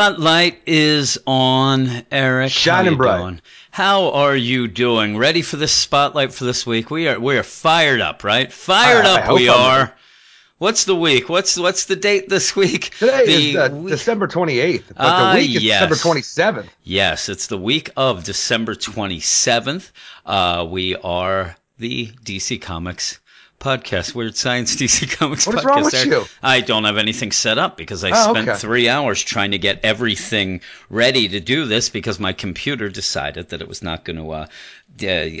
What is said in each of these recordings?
spotlight is on Eric. Shining How bright. Doing? How are you doing? Ready for this spotlight for this week? We are we are fired up, right? Fired I- I up hope we I'm are. What's the week? What's what's the date this week? Today the is uh, week- December 28th, but Ah, the week is yes. December 27th. Yes, it's the week of December 27th. Uh, we are the DC Comics podcast, Weird Science DC Comics What podcast. is wrong with you? I don't have anything set up because I Oh, spent okay. three hours trying to get everything ready to do this because my computer decided that it was not going to, uh,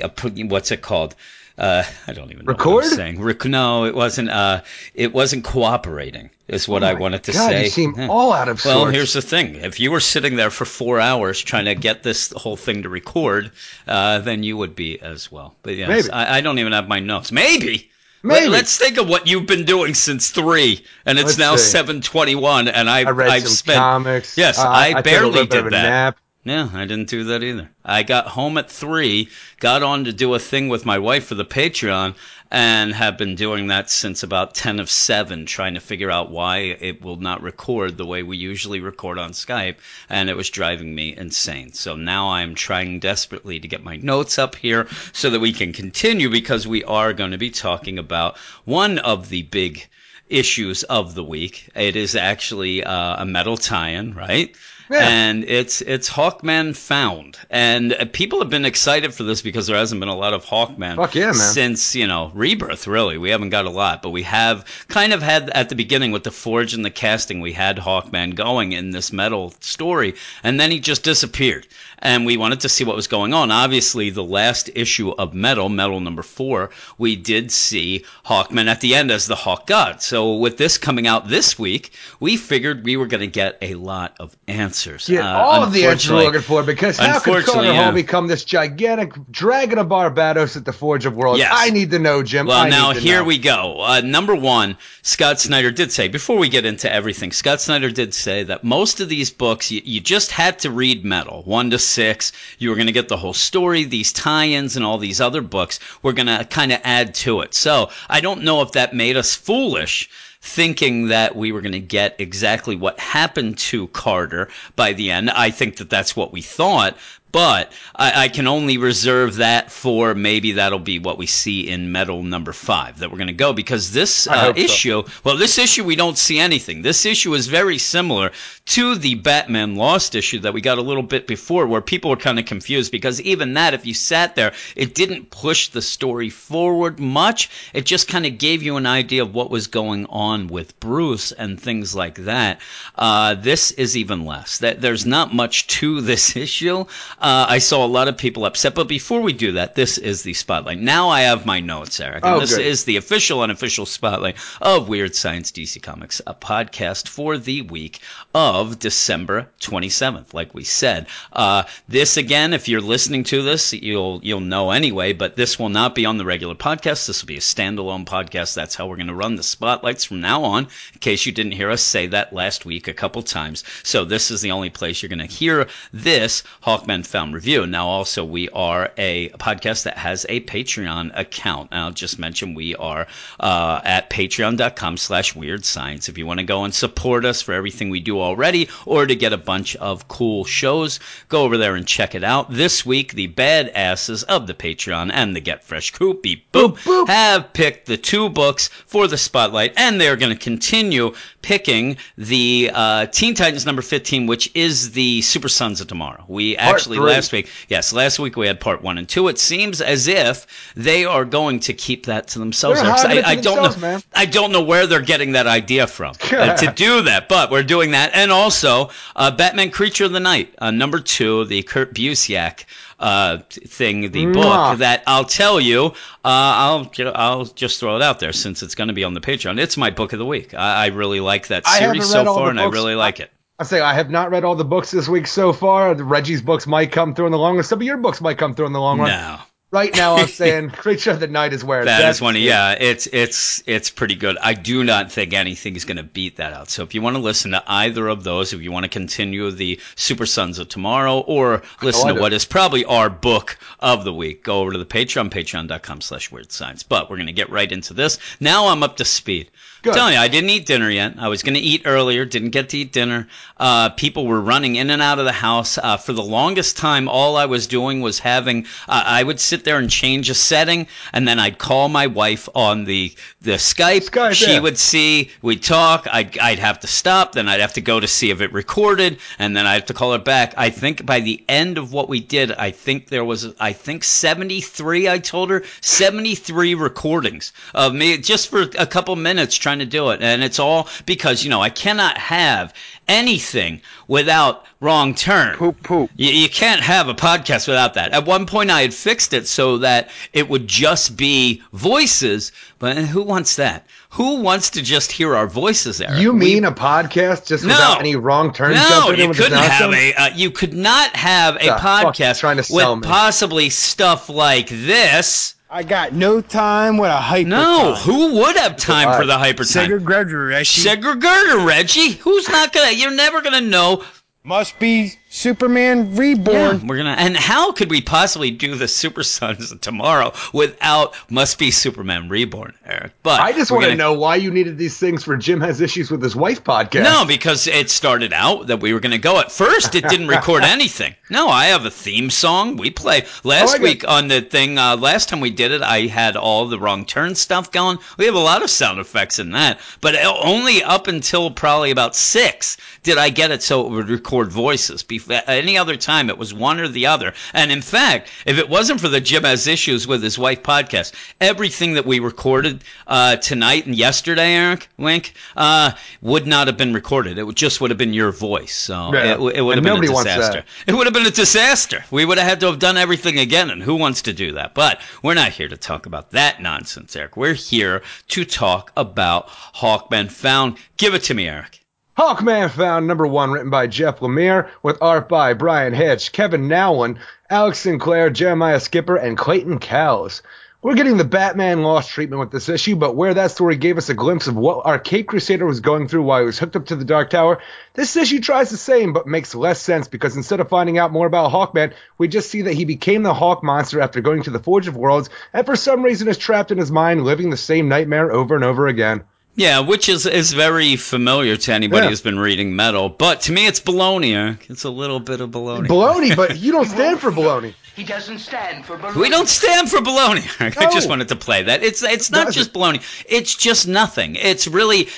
uh, put- what's it called? Uh, I don't even know Record? what I'm saying. Rec- no, it wasn't. Uh, it wasn't cooperating. Is what Oh I wanted to God, say. you seem Yeah. all out of Well, sorts. here's the thing: if you were sitting there for four hours trying to get this whole thing to record, uh, then you would be as well. But yes. I, I don't even have my notes. Maybe. Maybe. Let, us think of what you've been doing since three, and it's Let's now seven twenty-one, and I've I read I've some spent. comics. Yes, Uh, I a barely did that. Nap. Yeah, I didn't do that either. I got home at three, got on to do a thing with my wife for the Patreon, and have been doing that since about 10 of 7, trying to figure out why it will not record the way we usually record on Skype, and it was driving me insane. So now I'm trying desperately to get my notes up here so that we can continue because we are going to be talking about one of the big issues of the week. It is actually uh, a metal tie-in, right? Yeah. And it's it's Hawkman found, and uh, people have been excited for this because there hasn't been a lot of Hawkman Fuck yeah, man. since you know Rebirth. Really, we haven't got a lot, but we have kind of had at the beginning with the Forge and the casting, we had Hawkman going in this metal story, and then he just disappeared, and we wanted to see what was going on. Obviously, the last issue of Metal, Metal number four, we did see Hawkman at the end as the Hawk God. So with this coming out this week, we figured we were going to get a lot of answers. Yeah, Uh, all of the answers we're looking for because how could Carter yeah. Hall become this gigantic dragon of Barbatos at the Forge of Worlds? Yes. I need to know, Jim. Well, I now here know. we go. Uh, number one, Scott Snyder did say, before we get into everything, Scott Snyder did say that most of these books, you, you just had to read Metal, one to six. You were going to get the whole story, these tie ins, and all these other books. We're going to kind of add to it. So I don't know if that made us foolish. Thinking that we were going to get exactly what happened to Carter by the end. I think that that's what we thought, but I, I can only reserve that for maybe that'll be what we see in Metal number five that we're going to go because this uh, hope so. issue, well, this issue we don't see anything. This issue is very similar to the Batman Lost issue that we got a little bit before, where people were kind of confused because even that, if you sat there, it didn't push the story forward much. It just kind of gave you an idea of what was going on with Bruce and things like that. Uh, this is even less. That there's not much to this issue. Uh, I saw a lot of people upset, but before we do that, this is the spotlight. Now I have my notes, Eric. And Oh, this good. is the official unofficial spotlight of Weird Science DC Comics, a podcast for the week of December 27th, like we said. Uh, this again, if you're listening to this, you'll you'll know anyway, but this will not be on the regular podcast. This will be a standalone podcast. That's how we're going to run the spotlights from now on, in case you didn't hear us say that last week a couple times. So this is the only place you're going to hear this Hawkman Found review. Now, also, we are a podcast that has a Patreon account. And I'll just mention we are uh, at patreon.com slash weird science. If you want to go and support us for everything we do already or to get a bunch of cool shows, go over there and check it out. This week, the badasses of the Patreon and the Get Fresh crew, beep boop, Boop, boop. have picked the two books for the spotlight, and they're going to continue picking the uh, Teen Titans number 15, which is the Super Sons of Tomorrow. We actually three. last week, yes, last week we had part one and two. It seems as if they are going to keep that to themselves. They're Eric. hiding it I, to I don't know. man. I don't know where they're getting that idea from uh, to do that, but we're doing that. And also, uh, Batman Creature of the Night, uh, number two, the Kurt Busiek uh, thing, the book that I'll tell you. Uh, I'll I'll just throw it out there since it's going to be on the Patreon. It's my book of the week. I, I really like that series so far, and I really like it. I say I have not read all the books this week so far. Reggie's books might come through in the long run. Some of your books might come through in the long run. No. right now I'm saying Creature of the Night is where That that's one. Of, yeah, it's it's it's pretty good. I do not think anything is going to beat that out. So if you want to listen to either of those, if you want to continue the Super Sons of Tomorrow, or oh, listen I to what is probably our book of the week, go over to the Patreon, Patreon.com/slash Weird Science. But we're going to get right into this. Now I'm up to speed. Good. I'm telling you, I didn't eat dinner yet. I was going to eat earlier, didn't get to eat dinner. Uh, people were running in and out of the house. Uh, for the longest time, all I was doing was having, uh, I would sit there and change a setting, and then I'd call my wife on the, the Skype. Skype, she yeah. would see, we'd talk, I'd, I'd have to stop, then I'd have to go to see if it recorded, and then I'd have to call her back. I think by the end of what we did, I think there was, I think 73, I told her, 73 recordings of me just for a couple minutes trying to do it. And it's all because, you know, I cannot have anything without wrong turn. Poop, poop. You, you can't have a podcast without that. At one point, I had fixed it so that it would just be voices, but who wants that? Who wants to just hear our voices, Eric? You We- mean a podcast just No. without any wrong turns? no, you couldn't have a. Uh, you could not have a you podcast trying to sell with me? possibly stuff like this. I got no time with a hyper No, time. who would have time for the hyper Sega time? Gregory, Reggie. Segregator, Reggie. Who's not gonna? You're never gonna know. Must be Superman Reborn. Yeah, Reborn. we're gonna. And how could we possibly do the Super Sons tomorrow without Must Be Superman Reborn, Eric? But I just want to know why you needed these things for Jim has issues with his wife podcast. No, because it started out that we were going to go. At first, it didn't record anything. No, I have a theme song. We play last Oh, week on the thing. Uh, last time we did it, I had all the wrong turn stuff going. We have a lot of sound effects in that, but only up until probably about six did I get it so it would record voices. Bef- any other time, it was one or the other. And in fact, if it wasn't for the Jim has issues with his wife podcast, everything that we recorded uh, tonight and yesterday, Eric Wink, uh, would not have been recorded. It would, just would have been your voice. So Yeah. it, it would And have been a disaster. It would have been a disaster. We would have had to have done everything again, and who wants to do that? But we're not here to talk about that nonsense, Eric. We're here to talk about Hawkman Found. Give it to me, Eric. Hawkman found number one, written by Jeff Lemire, with art by Bryan Hitch, Kevin Nowlan, Alex Sinclair, Jeremiah Skipper, and Clayton Cowles. We're getting the Batman Lost treatment with this issue, but where that story gave us a glimpse of what our Cape Crusader was going through while he was hooked up to the Dark Tower, this issue tries the same, but makes less sense because instead of finding out more about Hawkman, we just see that he became the Hawk monster after going to the Forge of Worlds, and for some reason is trapped in his mind, living the same nightmare over and over again. Yeah, which is, is very familiar to anybody Yeah. who's been reading metal. But to me, it's baloney, It's a little bit of baloney. Baloney, but you don't stand for baloney. He doesn't stand for baloney. We don't stand for baloney. Eric. I just wanted to play that. It's it's not Doesn't. just baloney. It's just nothing. It's really.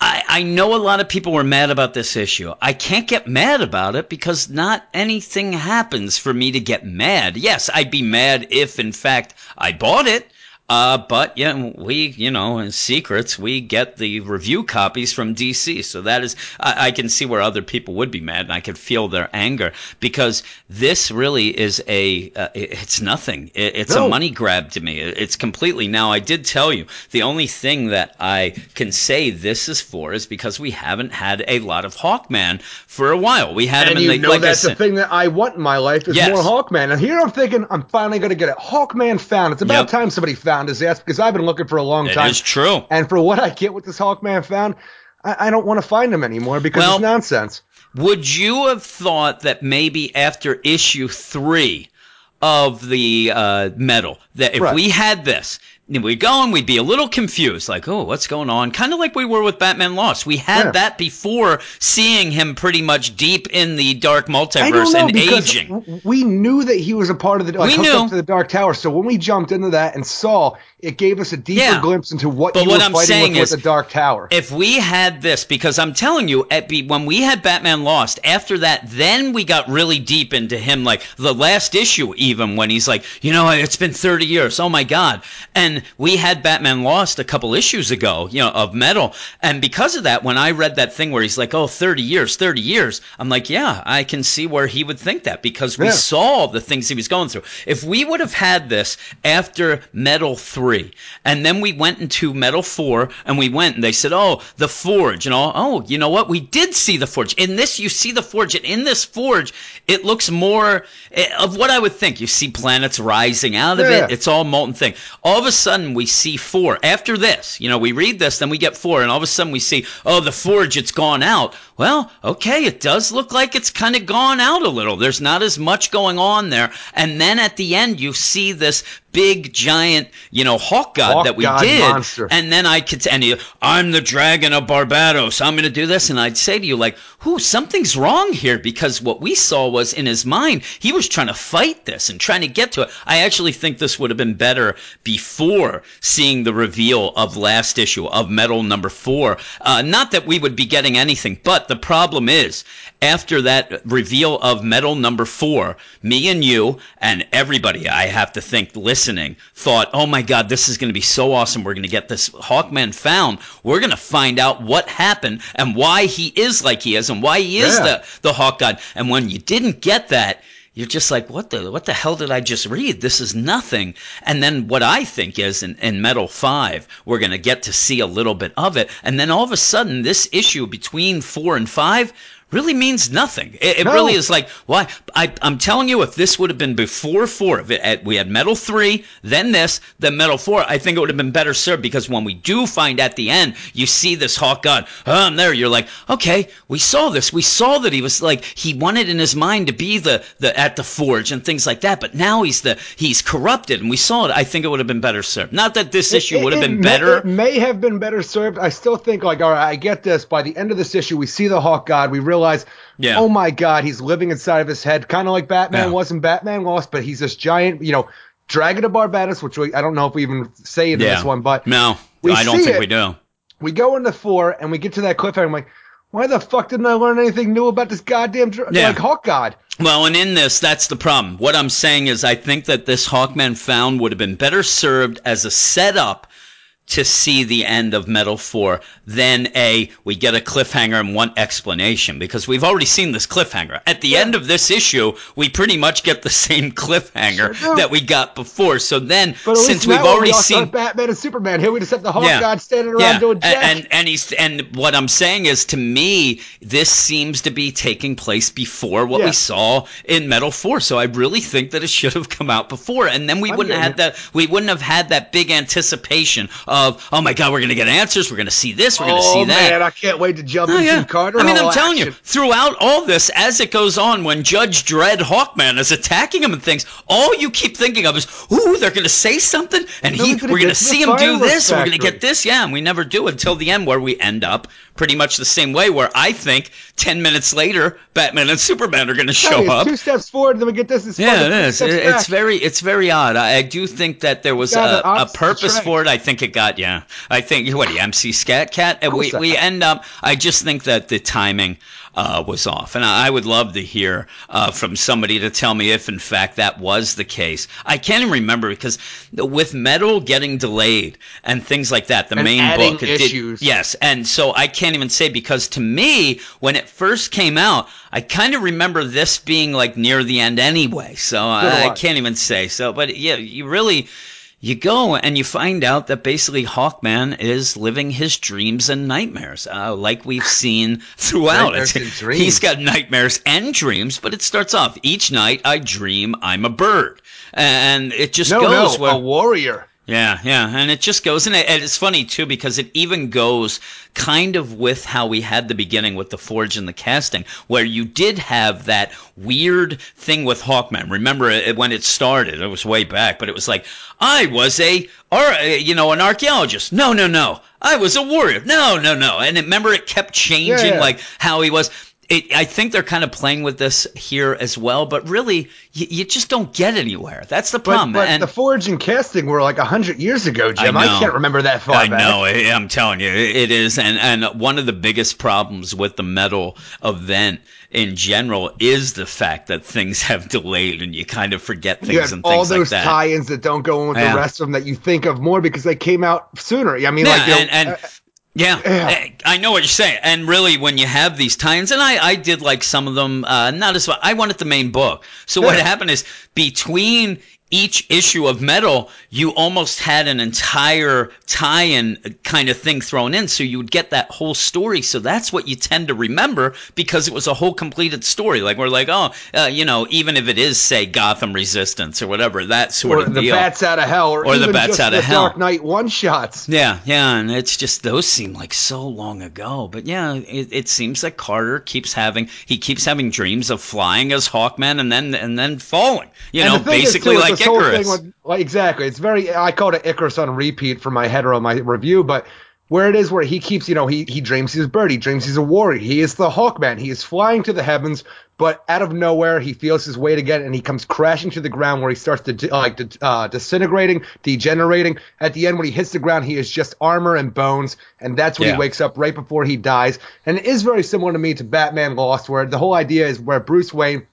I, I know a lot of people were mad about this issue. I can't get mad about it because not anything happens for me to get mad. Yes, I'd be mad if, in fact, I bought it. Uh, but yeah, we, you know, in secrets, we get the review copies from DC. So that is, I, I can see where other people would be mad and I could feel their anger because this really is a, uh, it- it's nothing. It, it's No. a money grab to me. It- It's completely. Now, I did tell you the only thing that I can say this is for is because we haven't had a lot of Hawkman for a while. We had And him in you the, know like I that's the thing that I want in my life is Yes. more Hawkman. And here I'm thinking I'm finally going to get it. Hawkman found. It's about Yep. time somebody found his ass because I've been looking for a long It time. is true. And for what I get with this Hawkman found, I, I don't want to find him anymore because Well- it's nonsense. Would you have thought that maybe after issue three of the uh, metal, that if Right. we had this, we go and we'd be a little confused, like, oh, what's going on? Kind of like we were with Batman Lost. We had Yeah. that before seeing him pretty much deep in the dark multiverse know and aging. we knew that he was a part of the like, We knew. up to the Dark Tower. So when we jumped into that and saw, it gave us a deeper Yeah. glimpse into what But you what were I'm fighting with, is- with the Dark Tower. If we had this, because I'm telling you, at be, when we had Batman Lost, after that, then we got really deep into him, like the last issue, even when he's like, you know, it's been 30 years, oh my god, and we had Batman Lost a couple issues ago, you know, of metal. And because of that, when I read that thing where he's like, oh, 30 years, 30 years, I'm like, yeah, I can see where he would think that because we Yeah. saw the things he was going through. If we would have had this after Metal 3, and then we went into Metal 4, and we went and they said, oh, the Forge, and all, oh, you know what? We did see the Forge. In this, you see the Forge, and in this Forge, it looks more eh, of what I would think. You see planets rising out of Yeah. it. It's all molten thing. All of a sudden, we see four. After this, you know, we read this, then we get four, and all of a sudden we see, oh, the forge, it's gone out. Well, okay, it does look like it's kind of gone out a little. There's not as much going on there. And then at the end, you see this big giant, you know, hawk god Hawk that we god did. monster. And then I could, and he, I'm the dragon of Barbatos. I'm going to do this. And I'd say to you, like, who, something's wrong here because what we saw was in his mind, he was trying to fight this and trying to get to it. I actually think this would have been better before seeing the reveal of last issue of Metal number four. Uh, not that we would be getting anything, but the problem is, after that reveal of Metal number four, me and you and everybody, I have to think, listening, thought, oh my God, this is going to be so awesome. We're going to get this Hawkman found. We're going to find out what happened and why he is like he is and why he is Yeah. the, the Hawk God. And when you didn't get that, you're just like, what the what the hell did I just read? This is nothing. And then what I think is in, in Metal Five, we're gonna get to see a little bit of it, and then all of a sudden, this issue between four and five really means nothing. It, it No. really is like why I, I'm telling you, if this would have been before four, if it, at- we had Metal Three, then this, then Metal Four, I think it would have been better served because when we do find at the end, you see this Hawk God, oh, I'm there. You're like, okay, we saw this. We saw that he was like he wanted in his mind to be the the at the forge and things like that, but now he's the he's corrupted, and we saw it. I think it would have been better served. Not that this issue would have been may- better. It may have been better served. I still think, like, all right, I get this. By the end of this issue, we see the Hawk God. We realize, Yeah. oh my God, he's living inside of his head, kind of like Batman Yeah. was in Batman Lost, but he's this giant, you know, Dragon of Barbatos, which we, I don't know if we even say in yeah. this one, but no, we I don't think it. we do. we go into four and we get to that cliffhanger. I'm like, why the fuck didn't I learn anything new about this goddamn dr- Yeah. like Hawk God? Well, and in this, that's the problem. What I'm saying is, I think that this Hawkman found would have been better served as a setup to see the end of Metal 4 than a we get a cliffhanger and one explanation because we've already seen this cliffhanger. At the end of this issue, we pretty much get the same cliffhanger Sure that we got before. So then, since we've now we already seen Batman and Superman. Here we just have the Hawk God standing around doing jack. and and he's and what I'm saying is to me this seems to be taking place before what Yeah. we saw in Metal 4 so I really think that it should have come out before and then we I'm wouldn't have had that we wouldn't have had that big anticipation of oh my god we're going to get answers we're going to see this we're going to oh see that man, I can't wait to jump Oh, into yeah. Carter. I mean, I'm telling you, throughout all this, as it goes on, when Judge Dredd Hawkman is attacking him and things, all you keep thinking of is, ooh, they're going to say something, and No, he, we're gonna we're going to get to the see him do this, we're going to get this, yeah, and we never do until the end, where we end up pretty much the same way, where I think 10 minutes later, Batman and Superman are going to show up. Two steps forward, then we get this. Yeah, it is. It's very, it's very odd. I, I do think that there was a, a purpose for it. I think it got, yeah. I think what the MC Scat Cat. And we we end up. I just think that the timing uh, was off, and I, would love to hear uh, from somebody to tell me if, in fact, that was the case. I can't even remember because with Metal getting delayed and things like that, the And main book, it did- issues. yes, and so I can't even say because to me, when it first came out, I kind of remember this being like near the end anyway. So I I. can't even say. So, but yeah, you really. You go and you find out that basically Hawkman is living his dreams and nightmares, uh, like we've seen throughout. He's got nightmares and dreams, but it starts off each night I dream I'm a bird, and it just no, goes no, where a warrior. Yeah, yeah, and it just goes, and, it, and it's funny too because it even goes kind of with how we had the beginning with the forge and the casting, where you did have that weird thing with Hawkman. Remember it, when it started? It was way back, but it was like I was a, ar- uh, you know, an archaeologist. No, no, no, I was a warrior. No, no, no, and remember it kept changing, Yeah, yeah. like how he was it, I think they're kind of playing with this here as well, but really, you, you just don't get anywhere. That's the problem. but and the forge and casting were like hundred years ago, Jim. I, know. can't remember that far I back. know. I- I'm telling you, it is. And and one of the biggest problems with the metal event in general is the fact that things have delayed and you kind of forget things and all things like those that. tie-ins that don't go in with Yeah. the rest of them that you think of more because they came out sooner. I mean, Yeah, like you know, and, and uh, yeah, Yeah. eh, I know what you're saying. And really, when you have these tie-ins, and I, I did like some of them, uh, not as well. I wanted the main book. So what happened is between each issue of Metal, you almost had an entire tie-in kind of thing thrown in, so you would get that whole story. So that's what you tend to remember because it was a whole completed story. Like we're like, oh, uh, you know, even if it is say Gotham Resistance or whatever, that sort or of the deal. bats out of hell, or, Or the bats just outta the hell. Dark Knight one shots. Yeah, yeah, and it's just those seem like so long ago. But yeah, it, it seems that Carter keeps having he keeps having dreams of flying as Hawkman and then and then falling. You And know, the basically like this whole Icarus. thing with- like, exactly. It's very. I called it Icarus on repeat for my header on my review, but where it is where he keeps, you know, he he dreams he's a bird, he dreams he's a warrior, he is the Hawkman, he is flying to the heavens, but out of nowhere he feels his weight again, and he comes crashing to the ground where he starts to like de- uh, disintegrating, degenerating. At the end, when he hits the ground, he is just armor and bones, and that's when Yeah. he wakes up right before he dies. And it is very similar to me to Batman Lost, where the whole idea is where Bruce Wayne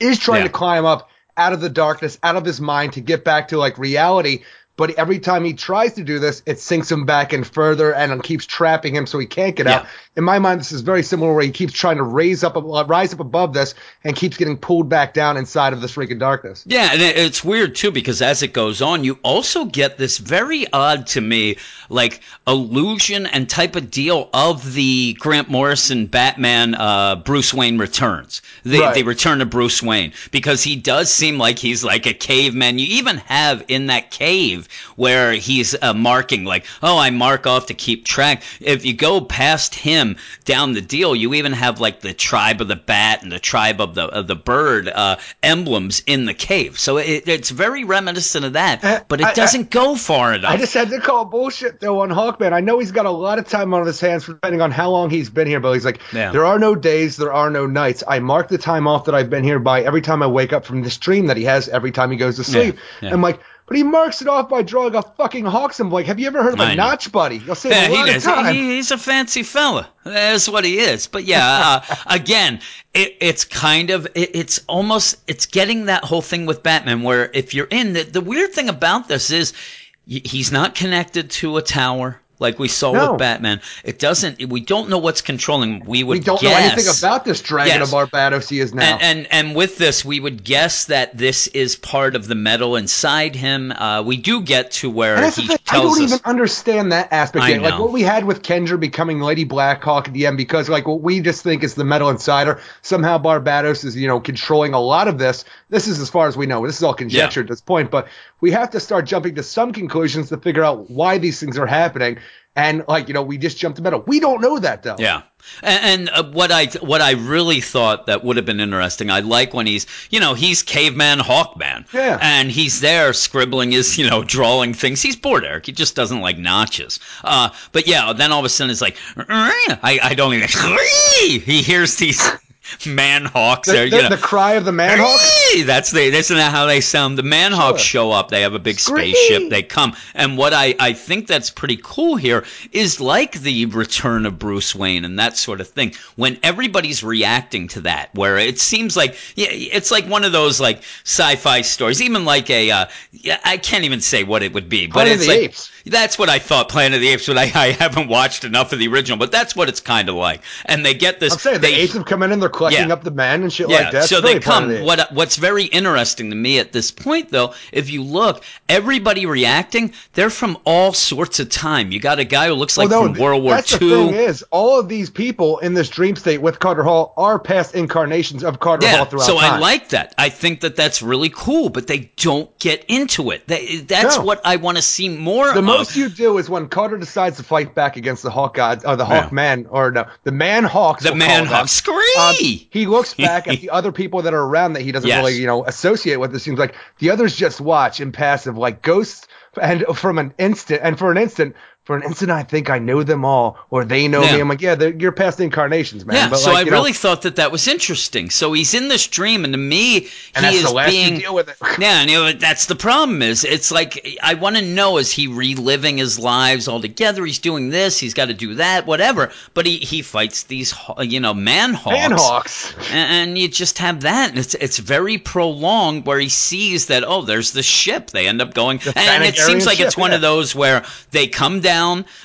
is trying Yeah. to climb up out of the darkness, out of his mind to get back to like reality. But every time he tries to do this, it sinks him back in further and keeps trapping him so he can't get out. In my mind, this is very similar where he keeps trying to raise up, uh, rise up above this and keeps getting pulled back down inside of this freaking darkness. Yeah, and it's weird too because as it goes on, you also get this very odd to me, like illusion and type of deal of the Grant Morrison Batman uh, Bruce Wayne returns. They, Right. the return to Bruce Wayne because he does seem like he's like a caveman. You even have in that cave where he's uh, marking like, oh, I mark off to keep track. If you go past him down the deal, you even have like the tribe of the bat and the tribe of the of the bird uh, emblems in the cave. So it, it's very reminiscent of that, Uh, but it I- I- doesn't go far enough. I just had to call bullshit though on Hawkman. I know he's got a lot of time on his hands depending on how long he's been here, but he's like, Yeah. there are no days, there are no nights. I mark the time off that I've been here by every time I wake up from this dream that he has every time he goes to sleep. yeah. I'm like, but he marks it off by drawing a fucking hawk symbol. Like, have you ever heard of a notch, buddy? You'll save Yeah, a lot he of time. He, he's a fancy fella. That's what he is. But yeah, uh, again, it, it's kind of it, it's almost it's getting that whole thing with Batman where if you're in the, the weird thing about this is he's not connected to a tower like we saw No. with Batman. It doesn't. We don't know what's controlling. We would we don't guess, know anything about this dragon Yes. of Barbatos he is now. and, and and with this, we would guess that this is part of the metal inside him. Uh, we do get to where And he thing. I don't us. even understand that aspect. I yet. Like what we had with Kendra becoming Lady Blackhawk at the end, because like what we just think is the Metal Insider. Somehow Barbatos is you know controlling a lot of this. This is as far as we know. This is all conjecture at this point, but we have to start jumping to some conclusions to figure out why these things are happening. And like you know, we just jumped the metal. We don't know that though. Yeah. And, and uh, what I what I really thought that would have been interesting, I like when he's you know he's caveman Hawkman, Yeah. and he's there scribbling his you know drawing things. He's bored, Eric. He just doesn't like notches. Uh, but yeah, then all of a sudden it's like I I don't even he hears these man hawks The, the, you know. the cry of the manhawk. Hey, that's the isn't that how they sound? The manhawks Sure. show up. They have a big spaceship. They come, and what I I think that's pretty cool here is like the return of Bruce Wayne and that sort of thing. When everybody's reacting to that, where it seems like yeah, it's like one of those like sci-fi stories, even like a uh, yeah, I can't even say what it would be, but Planet it's like Apes. That's what I thought Planet of the Apes, but I, I haven't watched enough of the original. But that's what it's kind of like, and they get this. I'm saying the they, apes have come in and they're collecting Yeah. up the men and shit yeah, like that. so they really Planet of come. the What what's very interesting to me at this point, though, if you look, everybody reacting, they're from all sorts of time. You got a guy who looks like Well, no, from World War that's the thing is, all of these people in this dream state with Carter Hall are past incarnations of Carter Hall Yeah, throughout so I like that. I think that that's really cool, but they don't get into it. They, that's No. what I want to see more the of. Most you do is when Carter decides to fight back against the Hawk gods, or the Hawk Yeah. men, or no, the Man Hawks. the man hawk scream. Um, he looks back at the other people that are around that he doesn't Yes. really, you know, associate with. It seems like the others just watch impassive, like ghosts. And from an instant, and for an instant, for an instant I think I know them all or they know Yeah. me. I'm like, yeah, they're- you're past incarnations, man. Yeah, But so like, I you know, really thought that that was interesting. So he's in this dream, and to me, and he is the being deal with it. Yeah, and you know, that's the problem. Is it's like I want to know: is he reliving his lives altogether? He's doing this. He's got to do that. Whatever. But he he fights these you know man hawks. Man Hawks. And, and you just have that, and it's it's very prolonged where he sees that oh, there's the ship. They end up going, and it seems like it's one yeah. of those where they come down,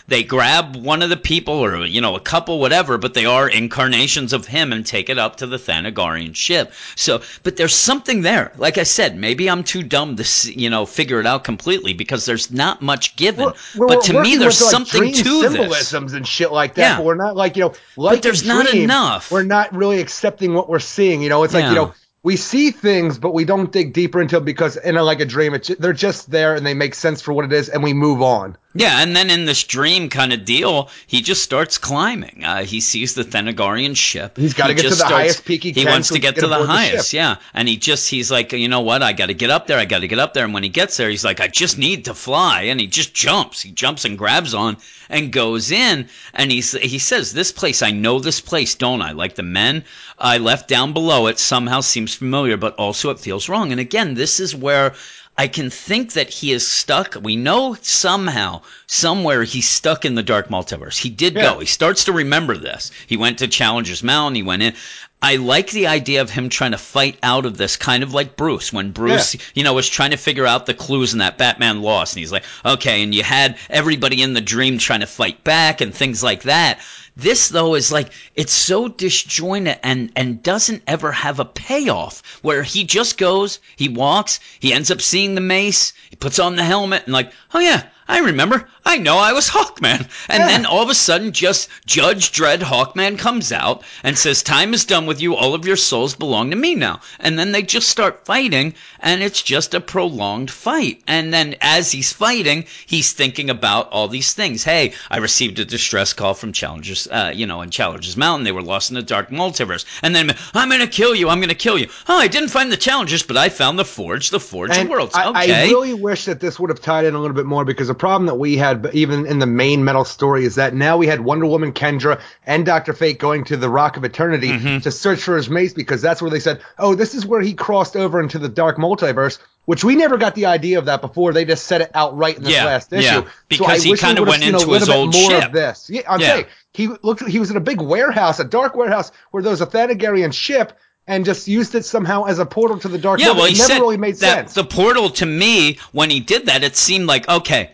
they grab one of the people or you know a couple, whatever, but they are incarnations of him and take it up to the Thanagarian ship. So, but there's something there. Like I said, maybe I'm too dumb to you know figure it out completely because there's not much given. We're- we're but to me, there's with, something to this. symbolisms and shit like that. Yeah. But we're not like you know, like there's not enough. We're not really accepting what we're seeing. You know, it's like you know. We see things, but we don't dig deeper into it because, in a, like a dream, it's, they're just there and they make sense for what it is, and we move on. Yeah, and then in this dream kind of deal, he just starts climbing. Uh, he sees the Thanagarian ship. He's gotta get to the highest peak he He wants to he can get get to the aboard the highest, yeah. And he just he's like, you know what? I got to get up there. I got to get up there. And when he gets there, he's like, I just need to fly. And he just jumps. He jumps and grabs on and goes in. And he's he says, "This place, I know this place, don't I? Like the men I left down below it somehow seems familiar, but also it feels wrong." And again, this is where. I can think that he is stuck. We know somehow, somewhere, he's stuck in the dark multiverse. He did Yeah. go. He starts to remember this. He went to Challenger's Mountain. He went in. I like the idea of him trying to fight out of this, kind of like Bruce. When Bruce, you know, was trying to figure out the clues in that Batman lost, and he's like, okay, and you had everybody in the dream trying to fight back and things like that. This though is like it's so disjointed and and doesn't ever have a payoff where he just goes, he walks, he ends up seeing the mace, he puts on the helmet and like, oh yeah, I remember. I know I was Hawkman. And then all of a sudden, just Judge Dredd Hawkman comes out and says, Time is done with you. All of your souls belong to me now. And then they just start fighting, and it's just a prolonged fight. And then as he's fighting, he's thinking about all these things. Hey, I received a distress call from Challengers, uh, you know, in Challengers Mountain. They were lost in the dark multiverse. And then, I'm going to kill you. I'm going to kill you. Oh, I didn't find the Challengers, but I found the Forge, the Forge And of Worlds. Okay. I really wish that this would have tied in a little bit more because problem that we had, even in the main metal story, is that now we had Wonder Woman, Kendra, and Doctor Fate going to the Rock of Eternity Mm-hmm. to search for his mace because that's where they said, "Oh, this is where he crossed over into the dark multiverse." Which we never got the idea of that before. They just said it outright in this Yeah, last issue. yeah, So because I he kinda would went have seen a into his little old bit more ship. of this. Yeah, I'm Yeah. saying he looked. He was in a big warehouse, a dark warehouse, where there was a Thanagarian ship. And just used it somehow as a portal to the dark Yeah, world. well, it he never said really made that sense. the portal to me when he did that, it seemed like okay.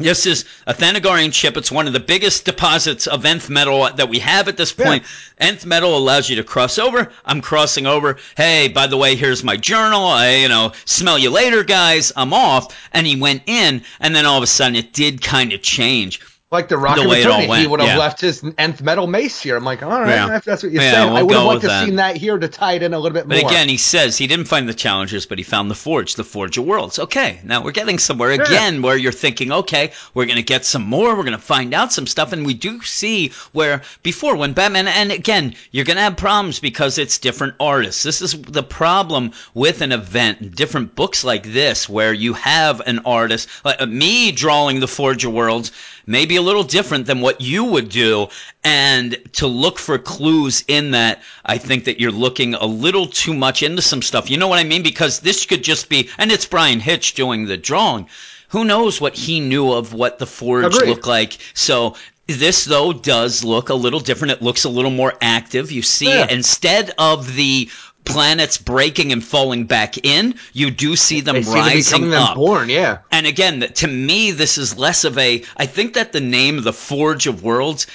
This is a Thanagarian chip. It's one of the biggest deposits of nth metal that we have at this point. Nth metal allows you to cross over. I'm crossing over. Hey, by the way, here's my journal. I, you know, smell you later, guys. I'm off. And he went in, and then all of a sudden it did kind of change. Like the Rock the of way it all Eternity, he would have yeah. left his nth metal mace here. I'm like, all right, Yeah. if that's what you're Yeah, saying, we'll I would have liked to that. seen that here to tie it in a little bit But more. again, he says he didn't find the challengers, but he found the forge, the forge of worlds. Okay, now we're getting somewhere again where you're thinking, okay, we're going to get some more, we're going to find out some stuff. And we do see where before when Batman, and again, you're going to have problems because it's different artists. This is the problem with an event, different books like this, where you have an artist, like uh, me drawing the forge of worlds, maybe a little different than what you would do. And to look for clues in that, I think that you're looking a little too much into some stuff. You know what I mean? Because this could just be, and it's Bryan Hitch doing the drawing. Who knows what he knew of what the forge Agreed. looked like? So this though does look a little different. It looks a little more active. You see, Yeah. instead of the planets breaking and falling back in, you do see them they seem to be rising them up. born, yeah. And again, to me, this is less of a. I think that the name, the Forge of Worlds,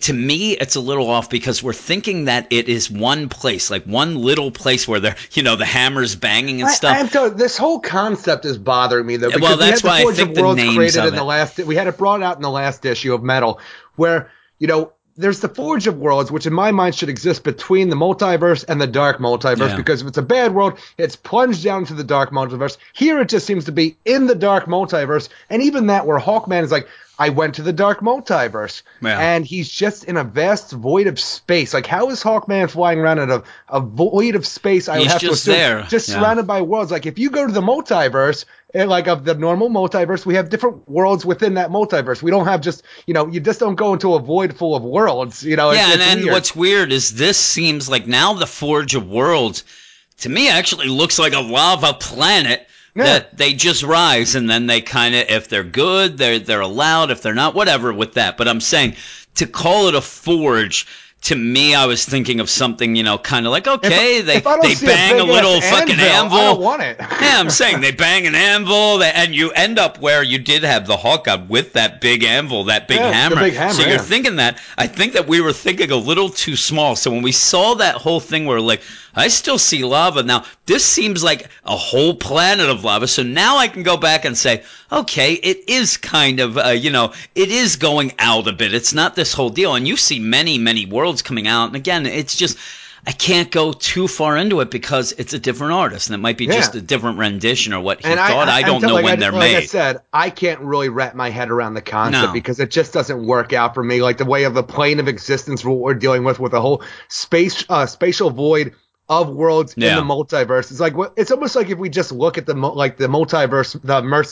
to me, it's a little off because we're thinking that it is one place, like one little place where they're, you know, the hammers banging and I, stuff. I have to, this whole concept is bothering me though. Because well, we that's had why I the Forge think of the Worlds names created of in the last. We had it brought out in the last issue of Metal, where you know there's the Forge of Worlds, which in my mind should exist between the multiverse and the dark multiverse. Yeah. Because if it's a bad world, it's plunged down into the dark multiverse. Here it just seems to be in the dark multiverse, and even that where Hawkman is like, I went to the dark multiverse, Yeah. and he's just in a vast void of space. Like, how is Hawkman flying around in a, a void of space? I would He's have to just assume, there. just Yeah. surrounded by worlds. Like, if you go to the multiverse, eh, like of the normal multiverse, we have different worlds within that multiverse. We don't have just, you know, you just don't go into a void full of worlds. You know, it's, yeah, and, it's and weird. what's weird is this seems like now the Forge of Worlds to me actually looks like a lava planet Yeah. that they just rise and then they kind of if they're good they're they're allowed if they're not whatever with that but I'm saying to call it a forge to me I was thinking of something you know kind of like okay they if they bang a, big-ass little fucking anvil, I don't want it. yeah, I'm saying they bang an anvil, they, and you end up where you did have the Hawkeye with that big anvil, that big Yeah, the hammer. big hammer, so you're thinking that. I think that we were thinking a little too small. So when we saw that whole thing, we're like, I still see lava. Now, this seems like a whole planet of lava. So now I can go back and say, okay, it is kind of, uh, you know, it is going out a bit. It's not this whole deal. And you see many, many worlds coming out. And again, it's just. I can't go too far into it because it's a different artist, and it might be Yeah. just a different rendition or what he and thought. I, I'm don't know like when I, they're like made. I said, I can't really wrap my head around the concept No. because it just doesn't work out for me. Like the way of the plane of existence, what we're dealing with, with a whole space, uh, spatial void of worlds Yeah. in the multiverse. It's like what- it's almost like if we just look at the like the multiverse, the merc,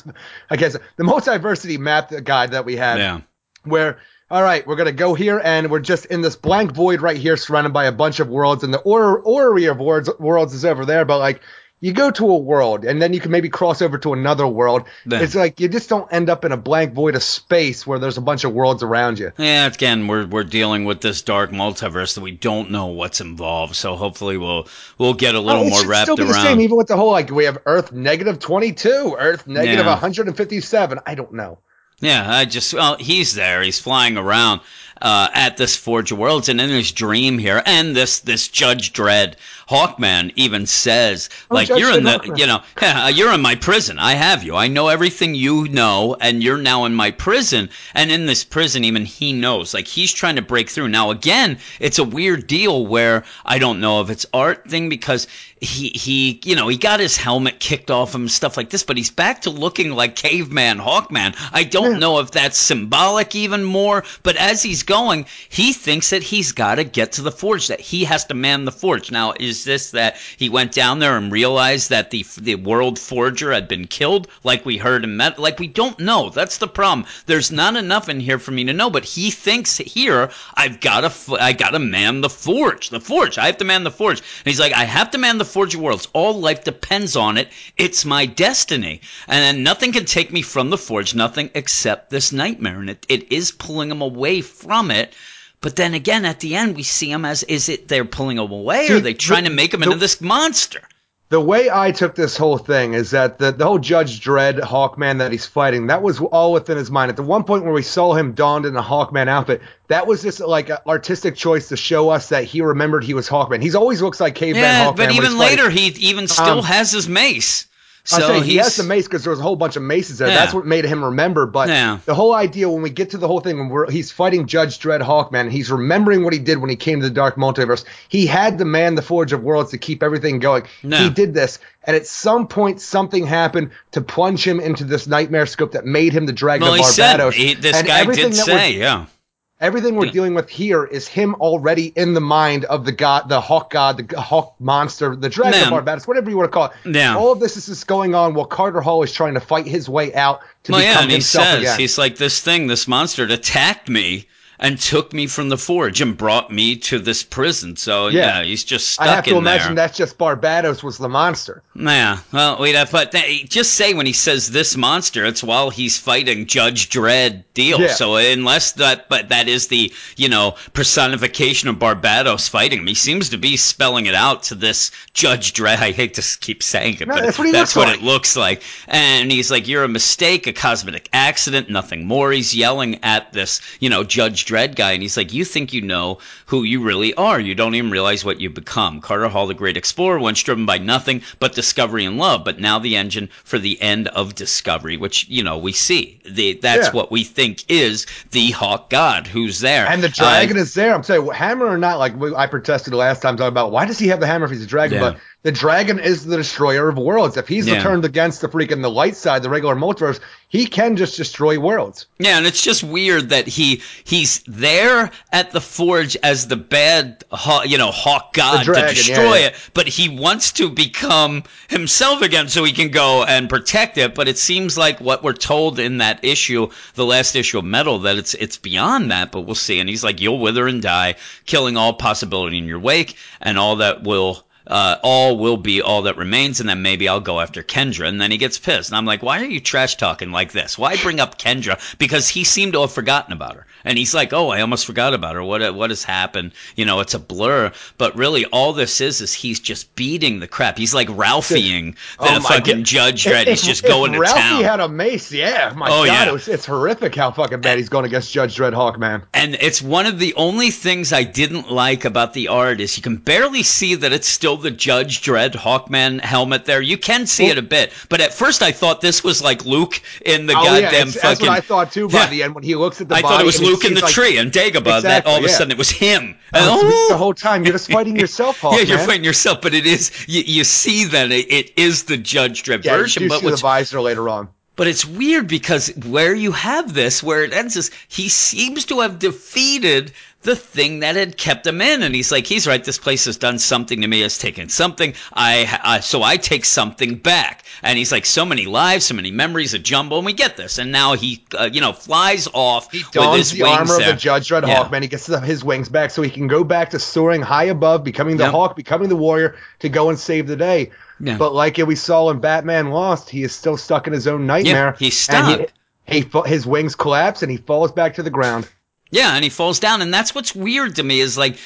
I guess the multiversity map guide that we had yeah. where all right, we're gonna go here, and we're just in this blank void right here, surrounded by a bunch of worlds, and the or- orrery of worlds worlds is over there. But like, you go to a world, and then you can maybe cross over to another world. Yeah. It's like you just don't end up in a blank void of space where there's a bunch of worlds around you. Yeah, again, we're we're dealing with this dark multiverse that we don't know what's involved. So hopefully we'll we'll get a oh, little Oh, more wrapped still be around. the same, even with the whole like we have Earth negative twenty two, Earth negative Yeah. one hundred and fifty seven. I don't know. Yeah, I just well, he's there. He's flying around uh, at this Forge of Worlds, and in his dream here, and this this Judge Dredd Hawkman even says, Oh, like Judge you're in the, Hawkman. you know, you're in my prison. I have you. I know everything you know, and you're now in my prison. And in this prison, even he knows. Like he's trying to break through. Now again, it's a weird deal where I don't know if it's art thing because he he you know he got his helmet kicked off him and stuff like this, but he's back to looking like caveman Hawkman. I don't know if that's symbolic even more, but as he's going, he thinks that he's got to get to the forge, that he has to man the forge. Now, is this that he went down there and realized that the the world forger had been killed, like we heard in Met? Like we don't know. That's the problem. There's not enough in here for me to know, but he thinks here I've got to I got to man the forge, the forge. I have to man the forge, and he's like, I have to man the forge of worlds. All life depends on it. It's my destiny, and nothing can take me from the forge. Nothing except this nightmare, and it, it is pulling him away from it. But then again, at the end, we see him as is it they're pulling him away, or are they trying the- to make him the- into this monster? the way I took this whole thing is that the, the whole Judge Dredd Hawkman that he's fighting, that was all within his mind. At the one point where we saw him donned in a Hawkman outfit, that was just like an artistic choice to show us that he remembered he was Hawkman. He's always looks like caveman Yeah, Hawkman. but even later, he even still Um, has his mace. So he has the mace because there was a whole bunch of maces there. Yeah. That's what made him remember. But Yeah. the whole idea when we get to the whole thing when we're, he's fighting Judge Dredd Hawkman, and he's remembering what he did when he came to the Dark Multiverse. He had to man the Forge of Worlds to keep everything going. No. He did this, and at some point something happened to plunge him into this nightmare scope that made him the Dragon well, of he said Barbatos. he, this And guy did say, yeah. Everything we're dealing with here is him already in the mind of the god, the hawk god, the hawk monster, the dragon of Barbatos, whatever you want to call it. Yeah. All of this is just going on while Carter Hall is trying to fight his way out to Well, become yeah, and he himself says again. he's like this thing, this monster, it attacked me and took me from the forge and brought me to this prison. So yeah, Yeah. he's just stuck I have to imagine there. that's just Barbatos was the monster. Yeah, well, wait, I uh, but that, just say when he says this monster, it's while he's fighting Judge Dredd deal. Yeah. So unless that, but that is the you know personification of Barbatos fighting him. He seems to be spelling it out to this Judge Dredd. I hate to keep saying it, No, but that's what that's what like. it looks like. And he's like, "You're a mistake, a cosmetic accident, nothing more." He's yelling at this you know Judge Dredd guy, and he's like, "You think you know who you really are? You don't even realize what you've become." Carter Hall, the great explorer, once driven by nothing but discovery and love, but now the engine for the end of discovery, which you know we see. The, that's Yeah. what we think is the Hawk God who's there, And the Uh, dragon is there. I'm saying, hammer or not, like I protested the last time talking about why does he have the hammer if he's a dragon? Yeah. But the dragon is the destroyer of worlds. If he's Yeah. turned against the freaking the light side, the regular multiverse, he can just destroy worlds. Yeah, and it's just weird that he he's there at the forge as the bad, you know, hawk god dragon, to destroy yeah, yeah. it, but he wants to become himself again so he can go and protect it. But it seems like what we're told in that issue, the last issue of Metal, that it's it's beyond that. But we'll see. And he's like, you'll wither and die, killing all possibility in your wake, and all that will. Uh, all will be all that remains, and then maybe I'll go after Kendra. And then he gets pissed. And I'm like, why are you trash talking like this? Why bring up Kendra? Because he seemed to have forgotten about her. And he's like, oh, I almost forgot about her. What what has happened? You know, it's a blur. But really, all this is is he's just beating the crap. He's like Ralphieing the Oh my fucking God. Judge If- Dredd. He's if- just if going to Ralphie town. had a mace, yeah. My Oh, God, yeah. it was, it's horrific how fucking bad he's going against Judge Dredd Hawkman. And it's one of the only things I didn't like about the art is you can barely see that it's still the Judge Dredd Hawkman helmet there. You can see Well- it a bit, but at first I thought this was like Luke in the Oh, yeah, goddamn it's- fucking. that's what I thought too. By Yeah. the end, when he looks at the I body, thought it was he Luke in the like, tree and Dagobah. that all of Exactly, a yeah. sudden it was him. And, Oh, the whole time you're just fighting yourself, Hawk, yeah, you're man. fighting yourself, but it is you, you see that it, it is the Judge Dredd Yeah, version. you do But see the visor later on. but it's weird because where you have this, where it ends is he seems to have defeated the thing that had kept him in, and he's like, he's right. This place has done something to me. Has taken something. I, I so I take something back. And he's like, so many lives, so many memories, a jumble, and we get this. And now he, uh, you know, flies off He with dons the armor there. of the Judge Dredd Yeah. Hawkman. He gets his wings back so he can go back to soaring high above, becoming the Yep. Hawk, becoming the warrior to go and save the day. Yeah. But like we saw in Batman Lost, he is still stuck in his own nightmare. Yeah, he's stuck. He, he his wings collapse and he falls back to the ground. Yeah, and he falls down, and that's what's weird to me is like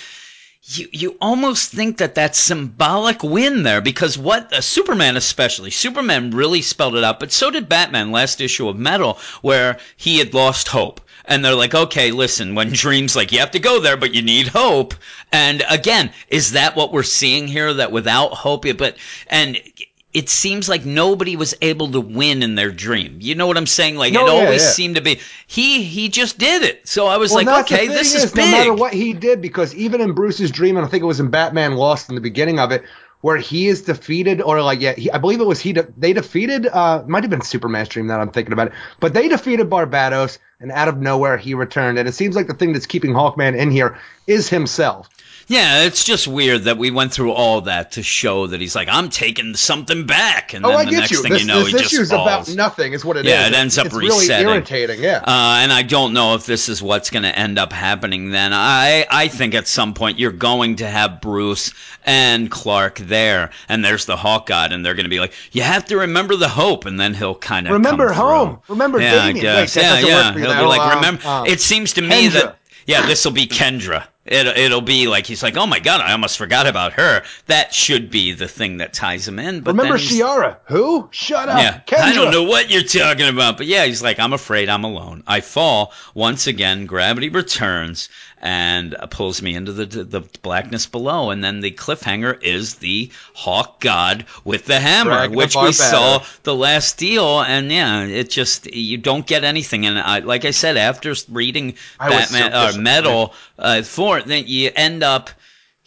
you you almost think that that's symbolic win there because what uh, Superman especially Superman really spelled it out, but so did Batman last issue of Metal where he had lost hope. And they're like, okay, listen, when dreams like you have to go there, but you need hope. And again, is that what we're seeing here? That without hope, but and it seems like nobody was able to win in their dream. You know what I'm saying? Like No, it yeah, always yeah. seemed to be he he just did it. So I was Well, like, okay, this is, big. No matter what he did, because even in Bruce's dream, and I think it was in Batman Lost in the beginning of it, where he is defeated, or like, yeah, he, I believe it was he. De- they defeated. Uh, might have been Superman's dream that I'm thinking about it, but they defeated Barbatos, and out of nowhere he returned. And it seems like the thing that's keeping Hawkman in here is himself. Yeah, it's just weird that we went through all that to show that he's like, I'm taking something back, and Oh, then I the get next you. thing This, you know, this he just is about nothing, is what it is. Yeah, it ends up it's resetting. really irritating. Yeah. Uh, and I don't know if this is what's going to end up happening. Then I, I think at some point you're going to have Bruce and Clark there, and there's the Hawk God, and they're going to be like, you have to remember the hope, and then he'll kind of Remember home. through. Remember yeah, Damien. I guess. yeah, yeah. He'll be like, Um, remember. uh, it seems to me Kendra. that yeah, this will be Kendra. It, it'll be like he's like, oh my god, I almost forgot about her. That should be the thing that ties him in. But Remember Shayera? Who? Shut up. yeah, Kendra. I don't know what you're talking about, but yeah, he's like, I'm afraid I'm alone. I fall once again. Gravity returns and uh, pulls me into the, the blackness below, and then the cliffhanger is the Hawk God with the hammer, which we saw the last deal, and yeah, it just you don't get anything. And I, like I said, after reading I Batman so or. Metal uh, for it, then you end up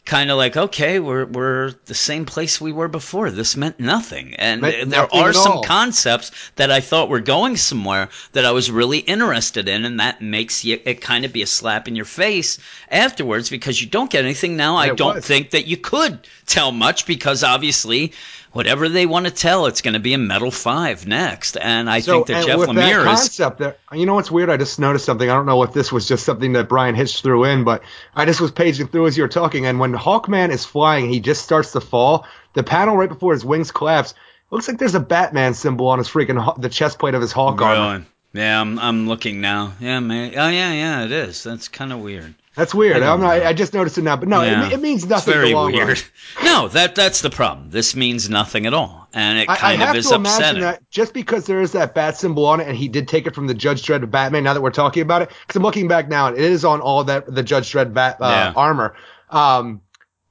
kind of like okay we're we're the same place we were before this meant nothing and Meant there nothing are some all. concepts that I thought were going somewhere that I was really interested in and that makes you it kind of be a slap in your face afterwards because you don't get anything now I don't was. think that you could tell much because obviously whatever they want to tell it's going to be a metal 5 next and I think that Jeff with Lemire that is concept, there, you know what's weird? I just noticed something. I don't know if this was just something that Bryan Hitch threw in, but I just was paging through as you were talking, and when Hawkman is flying, he just starts to fall. The panel right before his wings collapse looks like there's a Batman symbol on his freaking the chest plate of his Hawk armor. Yeah, I'm, I'm looking now. Yeah, man. Oh, yeah, yeah, it is. That's kind of weird. That's weird. I I'm not. I just noticed it now, but no, Yeah. it, it means It's nothing. very in the run. weird. No, that that's the problem. This means nothing at all, and it I, I kind have of is to imagine upsetting. that just because there is that bat symbol on it, and he did take it from the Judge Dredd of Batman. Now that we're talking about it, because I'm looking back now, and it is on all that the Judge Dredd bat uh, Yeah. armor. Um,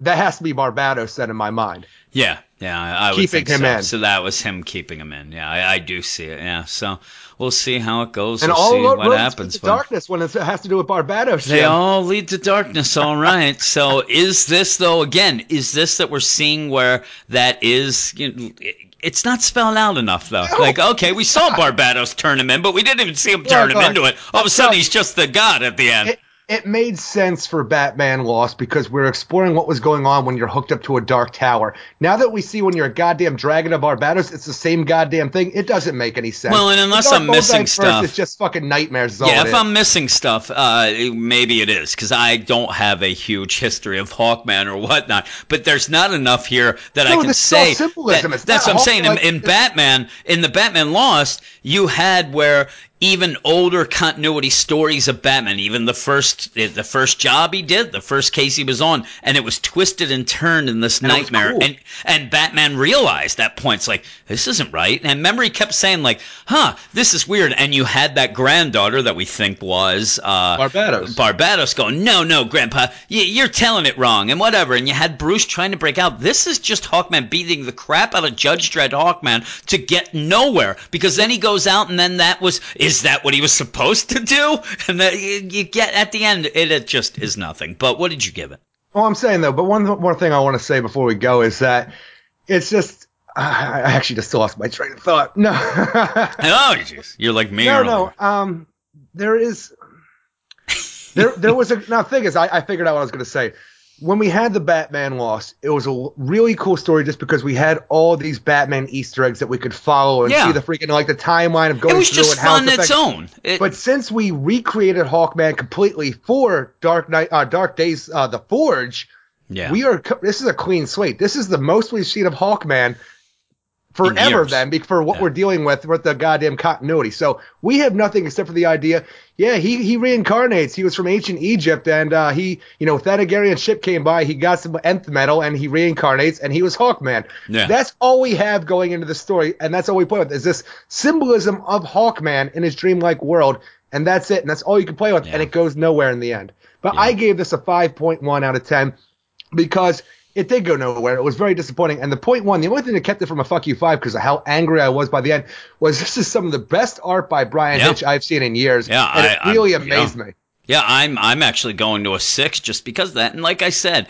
that has to be Barbatos then in my mind. Yeah, Yeah, I, I would think him so. in. So that was him keeping him in. Yeah, I, I do see it. Yeah, so we'll see how it goes. And we'll all see what happens. to darkness when it has to do with Barbatos. They Jim. all lead to darkness, all right. so is this though? Again, is this that we're seeing where that is? You know, it's not spelled out enough though. Like, okay, we saw Barbatos turn him in, but we didn't even see him turn him into it. All of a sudden, he's just the god at the end. it, it made sense for Batman Lost because we're exploring what was going on when you're hooked up to a dark tower. Now that we see when you're a goddamn dragon of Barbatos, it's the same goddamn thing. It doesn't make any sense. Well, and unless I'm missing stuff- it's just fucking nightmares. Yeah, if. I'm missing stuff, uh, maybe it is because I don't have a huge history of Hawkman or whatnot. But there's not enough here that I can this is all say. that- that's what I'm saying. In, in Batman, in the Batman Lost, you had where even older continuity stories of Batman, even the first the first job he did, the first case he was on, and it was twisted and turned in this And nightmare. cool. And and Batman realized at points like this isn't right. And memory kept saying like, "Huh, this is weird." And you had that granddaughter that we think was uh, Barbatos. Barbatos going, "No, no, Grandpa, y- you're telling it wrong," and whatever. And you had Bruce trying to break out. This is just Hawkman beating the crap out of Judge Dredd Hawkman to get nowhere because then he goes out and then that was is that what he was supposed to do? And that you, you get at the end, it, it just is nothing. But what did you give it? Well, I'm saying though, but one more thing I want to say before we go is that it's just. I I actually just lost my train of thought. No. Oh, jeez, you're like me. no, no. Um, there is. There, there was a. Now, thing is, I, I figured out what I was going to say. When we had the Batman Lost, it was a really cool story just because we had all these Batman Easter eggs that we could follow and Yeah. see the freaking like the timeline of going It was through just and fun it's its own. It- But since we recreated Hawkman completely for Dark Night, uh, Dark Days, uh, the Forge, yeah, we are. This is a clean slate. This is the most we've seen of Hawkman forever. Then, for what Yeah. we're dealing with with the goddamn continuity. So we have nothing except for the idea. Yeah, he he reincarnates. He was from ancient Egypt, and uh, he, you know, Thanagarian ship came by. He got some nth metal, and he reincarnates, and he was Hawkman. Yeah. That's all we have going into the story, and that's all we play with is this symbolism of Hawkman in his dreamlike world, and that's it, and that's all you can play with, Yeah. and it goes nowhere in the end. But. I gave this a 5.1 out of 10 because it did go nowhere. It was very disappointing. And the point one, the only thing that kept it from a fuck you five because of how angry I was by the end was this is some of the best art by Bryan Yeah. Hitch I've seen in years. Yeah, and I- it I'm- really yeah. amazed me. Yeah, I'm I'm actually going to a six just because of that. And like I said,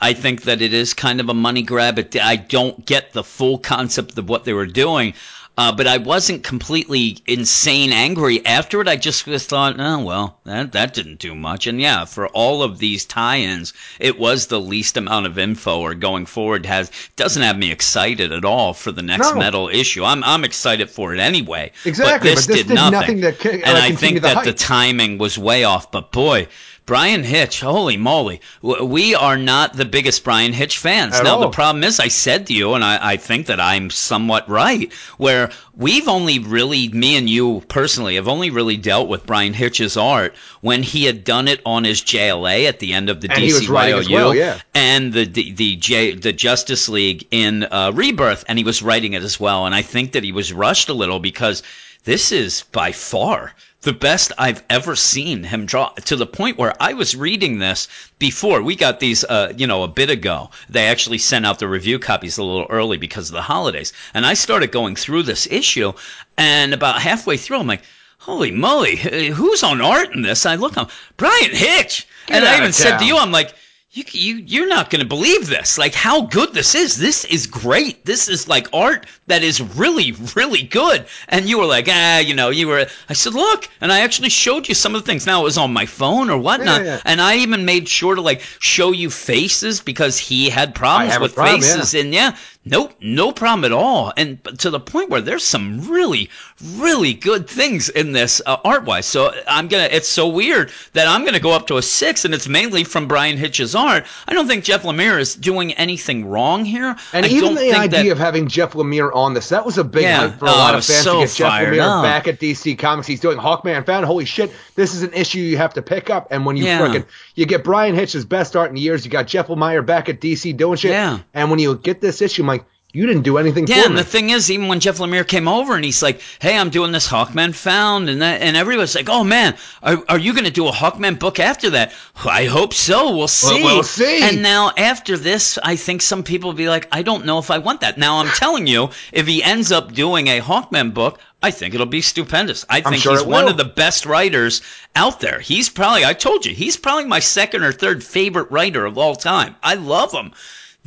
I think that it is kind of a money grab. It, I don't get the full concept of what they were doing. Uh, but I wasn't completely insane angry after it. I just was thought, oh well, that that didn't do much. And yeah, for all of these tie-ins, it was the least amount of info. Or going forward, has doesn't have me excited at all for the next No. metal issue. I'm I'm excited for it anyway. Exactly, but this, but this did, did nothing. nothing to ca- and uh, I think that the timing was way off. But boy, Bryan Hitch, holy moly, we are not the biggest Bryan Hitch fans. At now the problem is, I said to you, and I, I think that I'm somewhat right, where we've only really, me and you personally, have only really dealt with Bryan Hitch's art when he had done it on his JLA at the end of the And he was DCYOU as well, yeah. and the the the, J, the Justice League in uh, Rebirth, and he was writing it as well. And I think that he was rushed a little because this is by far the best I've ever seen him draw. To the point where I was reading this before we got these, uh, you know, a bit ago. They actually sent out the review copies a little early because of the holidays, and I started going through this issue, and about halfway through, I'm like. Holy moly! Who's on art in this? I look, I'm Bryan Hitch, Get and I even said to you, I'm like, you, you you're not going to believe this. Like how good this is. This is great. This is like art that is really really good. And you were like ah you know you were i said look and i actually showed you some of the things. Now it was on my phone or whatnot. Yeah, yeah. and i even made sure to like show you faces because he had problems with problem, yeah. faces and yeah nope no problem at all and to the point where there's some really really good things in this uh, art wise so i'm gonna it's so weird that i'm gonna go up to a six and it's mainly from bryan hitch's art i don't think jeff lemire is doing anything wrong here And I even don't the think idea that, of having Jeff Lemire on this, that was a big Yeah. for a Oh, lot of fans so to get Jeff Lemire up. back at DC Comics. He's doing Hawkman fan. Holy shit, this is an issue you have to pick up. And when you Yeah. frickin' you get Bryan Hitch's best art in years, you got Jeff Lemire back at DC doing shit. Yeah. And when you get this issue, like, You didn't do anything Yeah, for and me. the thing is, even when Jeff Lemire came over and he's like, "Hey, I'm doing this Hawkman found," and that, and everybody's like, "Oh man, are, are you going to do a Hawkman book after that?" I hope so. We'll see. we'll see. And now after this, I think some people will be like, "I don't know if I want that." Now I'm telling you, if he ends up doing a Hawkman book, I think it'll be stupendous. I think sure he's one of the best writers out there. He's probably, I told you, he's probably my second or third favorite writer of all time. I love him.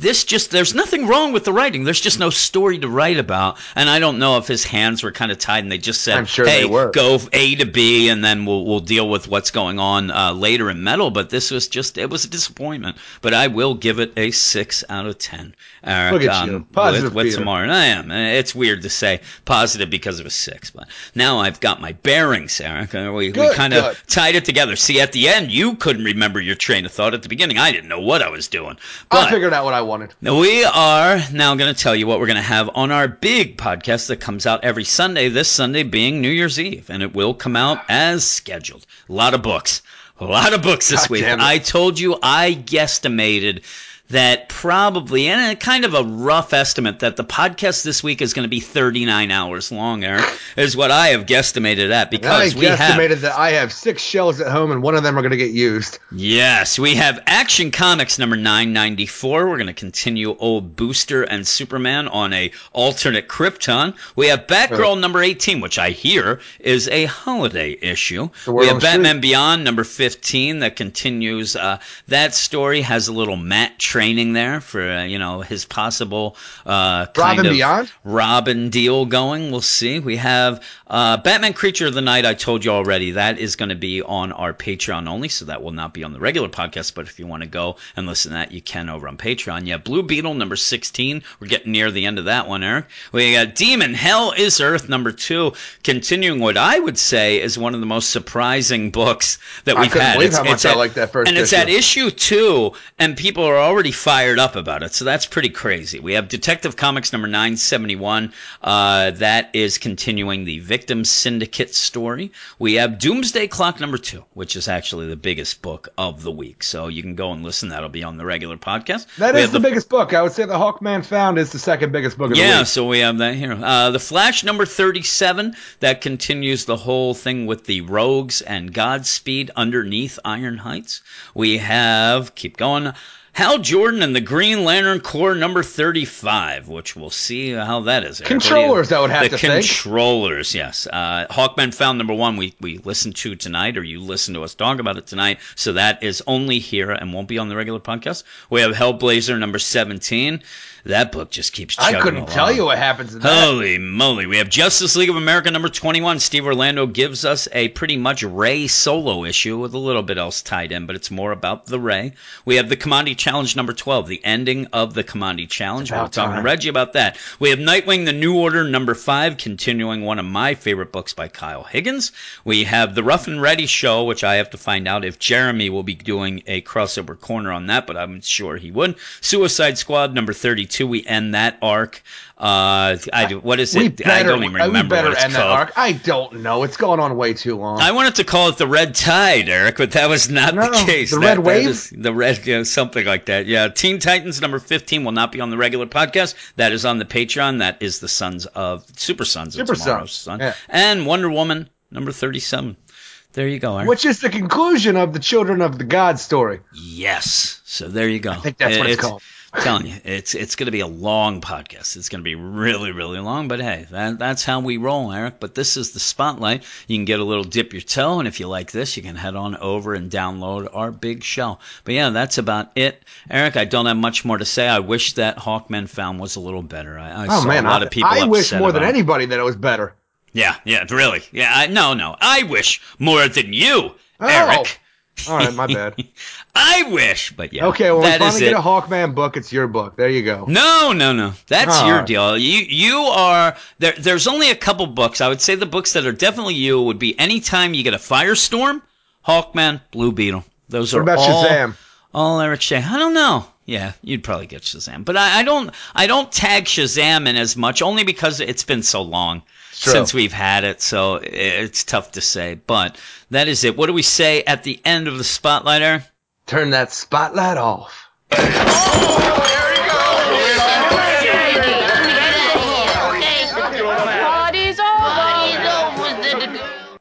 This just, there's nothing wrong with the writing. There's just no story to write about. And I don't know if his hands were kind of tied and they just said, I'm sure hey, they were. go A to B and then we'll, we'll deal with what's going on uh, later in metal. But this was just, it was a disappointment. But I will give it a 6 out of 10. Eric, Look at you. um, Positive with, with tomorrow. And I am. It's weird to say positive because of a 6. But now I've got my bearings, Eric. Uh, We, we kind of tied it together. See, at the end, you couldn't remember your train of thought. At the beginning, I didn't know what I was doing. But I figured out what I wanted. now, we are now going to tell you what we're going to have on our big podcast that comes out every Sunday, this Sunday being New Year's Eve, and it will come out as scheduled. A lot of books. A lot of books this God week. I told you I guesstimated that probably, and a kind of a rough estimate, that the podcast this week is going to be 39 hours long, Eric, is what I have guesstimated at I because we have. guesstimated that I have six shells at home and one of them are going to get used. Yes, we have Action Comics number 994. We're going to continue old Booster and Superman on a alternate Krypton. We have Batgirl number 18, which I hear is a holiday issue. We have the street. Batman Beyond number 15 that continues. Uh, that story has a little Matt training there for uh, you know his possible uh, kind Robin of Beyond? Robin deal going. We'll see. We have uh, Batman Creature of the Night. I told you already that is going to be on our Patreon only, so that will not be on the regular podcast. But if you want to go and listen to that, you can over on Patreon. Yeah, Blue Beetle number 16. We're getting near the end of that one, Eric. We got Demon Hell is Earth number two, continuing what I would say is one of the most surprising books that we've couldn't had. believe It's- how much it's I at- liked that first and it's at issue two, and people are already fired up about it. So that's pretty crazy. We have Detective Comics number 971. Uh, that is continuing the Victim Syndicate story. We have Doomsday Clock number two, which is actually the biggest book of the week. So you can go and listen. That'll be on the regular podcast. That We is have the, biggest book. I would say the Hawkman Found is the second biggest book of the yeah, so we have that here. Uh, the Flash number 37, that continues the whole thing with the Rogues and Godspeed underneath Iron Heights. We have, keep going, Hal Jordan and the Green Lantern Corps number 35, which we'll see how that is. Eric. What do you- Controllers, I would have the to think. controllers, yes. Uh, Hawkman found number one. We we listened to tonight, or you listened to us talk about it tonight. So that is only here and won't be on the regular podcast. We have Hellblazer number seventeen. That book just keeps. I couldn't tell you what happens in that. Holy moly. We have Justice League of America number 21. Steve Orlando gives us a pretty much Ray solo issue with a little bit else tied in, but it's more about the Ray. We have the Kamandi Challenge number 12, the ending of the Kamandi Challenge. We're talking to. Reggie about that. We have Nightwing, the New Order number 5, continuing one of my favorite books by Kyle Higgins. We have the Rough and Ready show, which I have to find out if Jeremy will be doing a crossover corner on that, but I'm sure he would. Suicide Squad number 32, we end that arc. Uh, I, what is it? better, I don't even remember what it's called. arc. I don't know. It's going on way too long. I wanted to call it the Red Tide, Eric, but that was not No, the case. the That- Red that Wave? is- the Red, yeah, something like that. Yeah, Teen Titans number fifteen will not be on the regular podcast. That is on the Patreon. That is the Sons of Super Sons of Super Tomorrow's Sons, Son. yeah. And Wonder Woman number thirty-seven. There you go, Eric. Which is the conclusion of the Children of the God story. Yes. So there you go. I think that's what it's called. I'm telling you, it's it's going to be a long podcast. It's going to be really, really long. But hey, that, that's how we roll, Eric. But this is the spotlight. You can get a little dip your toe, and if you like this, you can head on over and download our big show. But yeah, that's about it, Eric. I don't have much more to say. I wish that Hawkman found was a little better. I, I Oh saw man, a lot I, of people. I wish more than anybody that it was better. Yeah, yeah, really. Yeah, I, no, no. I wish more than you, Oh. Eric. All right, my bad. I wish, but yeah. Okay, well, that we finally get it. a Hawkman book. It's your book. There you go. No, no, no. That's your deal. You you are there. There's only a couple books. I would say the books that are definitely you would be anytime you get a Firestorm, Hawkman, Blue Beetle. Those What are about all Shazam? all Eric Shea. I don't know. Yeah, you'd probably get Shazam, but I, I don't. I don't tag Shazam in as much only because it's been so long True. since we've had it. So it's tough to say. But that is it. What do we say at the end of the spotlight, Aaron? Turn that spotlight off. Oh, there